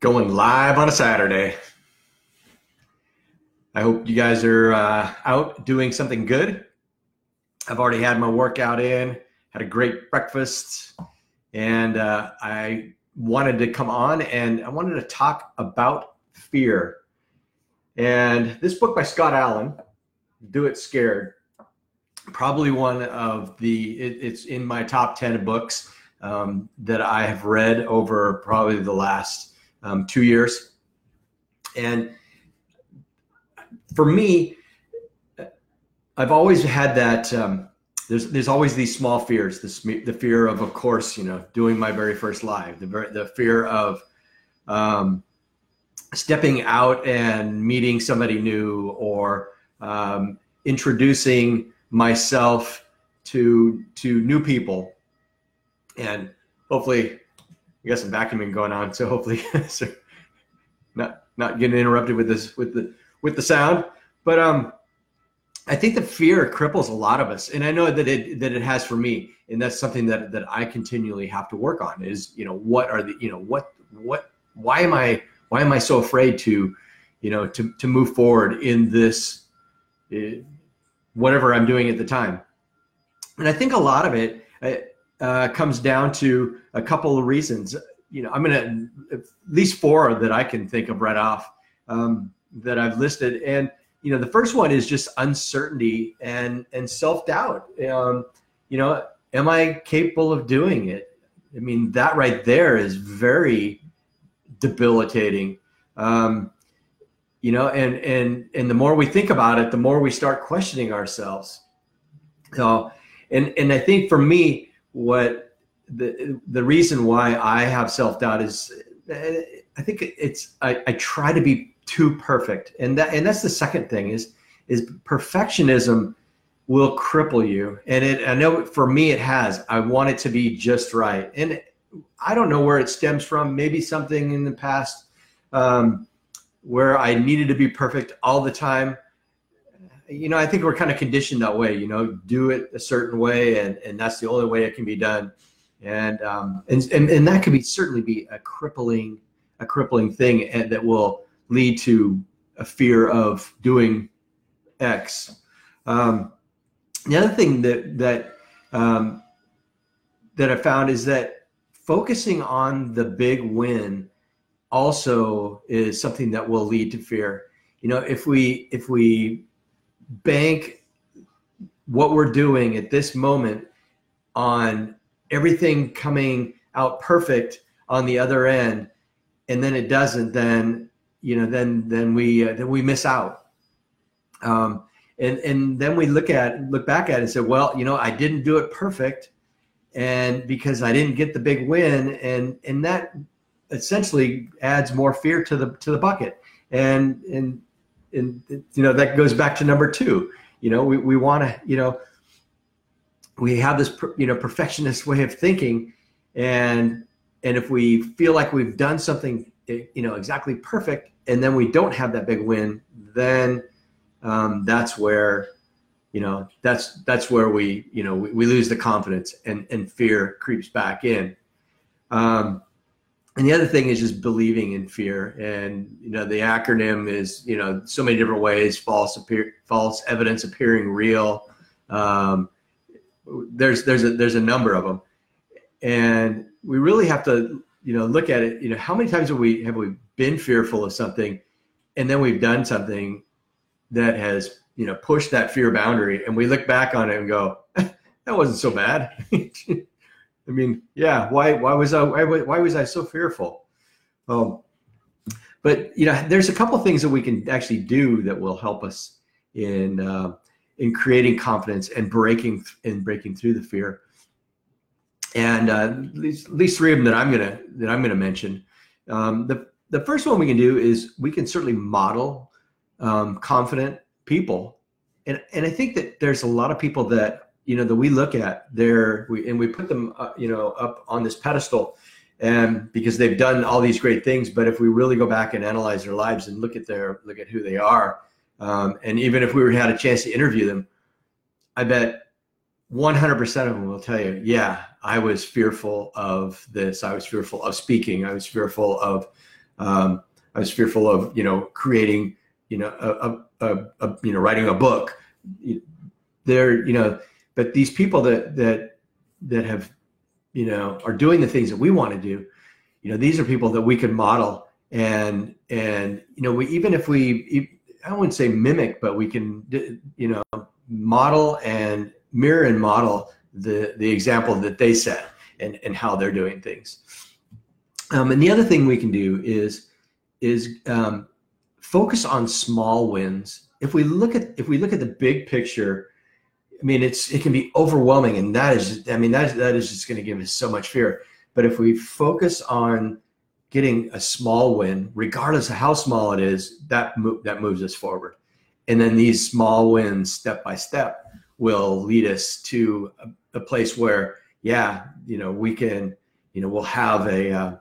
going live on a Saturday. I hope you guys are uh, out doing something good. I've already had my workout in, had a great breakfast, and uh, I wanted to come on and I wanted to talk about fear. And this book by Scott Allen, Do It Scared, probably one of the, it, it's in my top 10 books um, that I have read over probably the last um, two years. And for me, I've always had that. Um, there's there's always these small fears. This the fear of, of course, you know, doing my very first live. The very, the fear of um, stepping out and meeting somebody new, or um, introducing myself to to new people, and hopefully we got some vacuuming going on, so hopefully, not not getting interrupted with this with the with the sound. But um, I think the fear cripples a lot of us, and I know that it that it has for me, and that's something that that I continually have to work on. Is you know what are the you know what what why am I why am I so afraid to you know to to move forward in this uh, whatever I'm doing at the time, and I think a lot of it uh, comes down to a couple of reasons. You know, I'm to at least four that I can think of right off um, that I've listed, and you know, the first one is just uncertainty and and self doubt. Um, you know, am I capable of doing it? I mean, that right there is very debilitating. Um, you know, and and and the more we think about it, the more we start questioning ourselves. So, and and I think for me, what the the reason why I have self doubt is I think it's I, I try to be too perfect, and that and that's the second thing is is perfectionism will cripple you, and it I know for me it has. I want it to be just right, and I don't know where it stems from. Maybe something in the past um, where I needed to be perfect all the time you know, I think we're kind of conditioned that way, you know, do it a certain way and, and that's the only way it can be done. And, um, and, and, and that could be certainly be a crippling, a crippling thing and that will lead to a fear of doing X. Um, the other thing that, that, um, that I found is that focusing on the big win also is something that will lead to fear. You know, if we, if we bank what we're doing at this moment on everything coming out perfect on the other end and then it doesn't then you know then then we uh, then we miss out. Um, and and then we look at look back at it and say well you know i didn't do it perfect and because i didn't get the big win and and that essentially adds more fear to the to the bucket. And and and you know that goes back to number two. You know we, we want to you know we have this you know perfectionist way of thinking and and if we feel like we've done something eh, you know exactly perfect and then we don't have that big win then um, that's where you know that's that's where we you know we, we lose the confidence and and fear creeps back in. Um, and the other thing is just believing in fear. And you know the acronym is you know so many different ways false appear false evidence appearing real. Um, there's there's a there's a number of them and we really have to you know look at it you know how many times have we have we been fearful of something and then we've done something that has you know pushed that fear boundary and we look back on it and go that wasn't so bad I mean, yeah, why why was I why, why was I so fearful? Um, but you know, there's a couple things that we can actually do that will help us in uh, in creating confidence and breaking and breaking through the fear. And uh, at, least, at least three of them that I'm gonna that I'm gonna mention. Um, the the first one we can do is we can certainly model um, confident people, and and I think that there's a lot of people that you know that we look at there we and we put them uh, you know up on this pedestal and because they've done all these great things. But if we really go back and analyze their lives and look at their look at who they are um, and even if we had a chance to interview them i bet 100% of them will tell you yeah i was fearful of this. I was fearful of speaking. I was fearful of Um, I was fearful of you know creating you know a, a, a, a you know writing a book. There you know, but these people that that that have you know are doing the things that we want to do. You know, these are people that we can model and and you know we even if we I wouldn't say mimic, but we can you know model and mirror and model the the example that they set and and how they're doing things. Um, and the other thing we can do is is um, focus on small wins. If we look at if we look at the big picture, I mean it's it can be overwhelming, and that is I mean that that is just going to give us so much fear. But if we focus on getting a small win, regardless of how small it is, that mo- that moves us forward. And then these small wins, step by step, will lead us to a, a place where, yeah, you know, we can, you know, we'll have a, uh,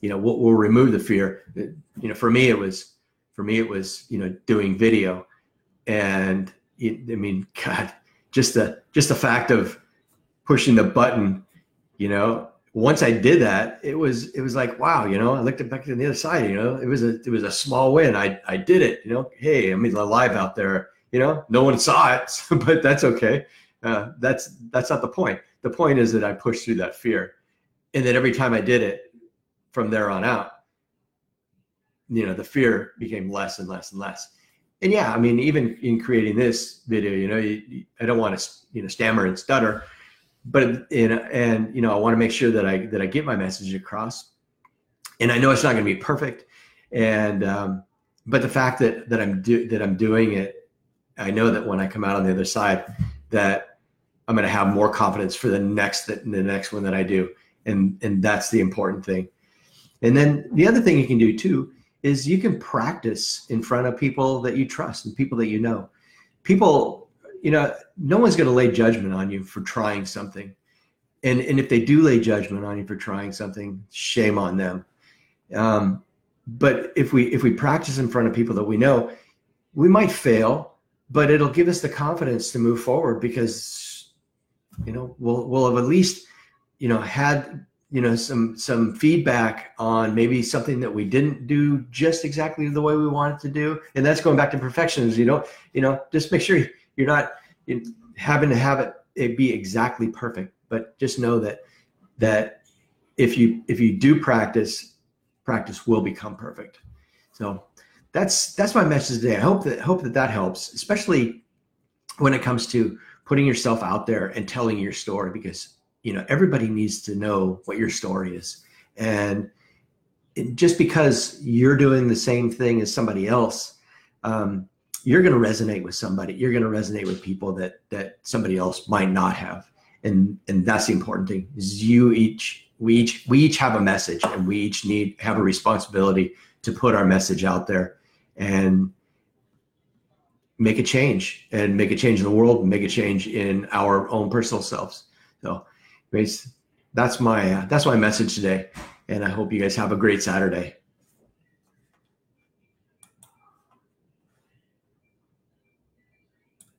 you know, we'll, we'll remove the fear. You know, for me, it was, for me, it was, you know, doing video, and it, I mean, God, just the just the fact of pushing the button, you know, once I did that, it was it was like wow, you know. I looked back to the other side, you know. It was a it was a small win. I I did it, you know. Hey, I mean, alive out there, you know. No one saw it, but that's okay. Uh, that's that's not the point. The point is that I pushed through that fear, and that every time I did it, from there on out, you know, the fear became less and less and less. And yeah, I mean, even in creating this video, you know, you, you, I don't want to you know stammer and stutter but in, and you know, I want to make sure that I that I get my message across. And I know it's not going to be perfect, and um, but the fact that that I'm do, that I'm doing it, I know that when I come out on the other side, that I'm going to have more confidence for the next that the next one that I do, and and that's the important thing. And then the other thing you can do too is you can practice in front of people that you trust and people that you know. People you know, no one's going to lay judgment on you for trying something. And, and if they do lay judgment on you for trying something, shame on them. Um, but if we if we practice in front of people that we know, we might fail, but it'll give us the confidence to move forward because you know we'll we'll have at least you know had you know some some feedback on maybe something that we didn't do just exactly the way we wanted to do and that's going back to perfectionism you know you know just make sure you're not having to have it, it be exactly perfect, but just know that that if you if you do practice, practice will become perfect. So that's that's my message today. I hope that hope that that helps, especially when it comes to putting yourself out there and telling your story, because you know everybody needs to know what your story is, and just because you're doing the same thing as somebody else um, you're going to resonate with somebody. You're going to resonate with people that that somebody else might not have. And and that's the important thing is you each we each we each have a message and we each need have a responsibility to put our message out there and make a change and make a change in the world make a change in our own personal selves. So anyways, that's my uh, that's my message today and i hope you guys have a great saturday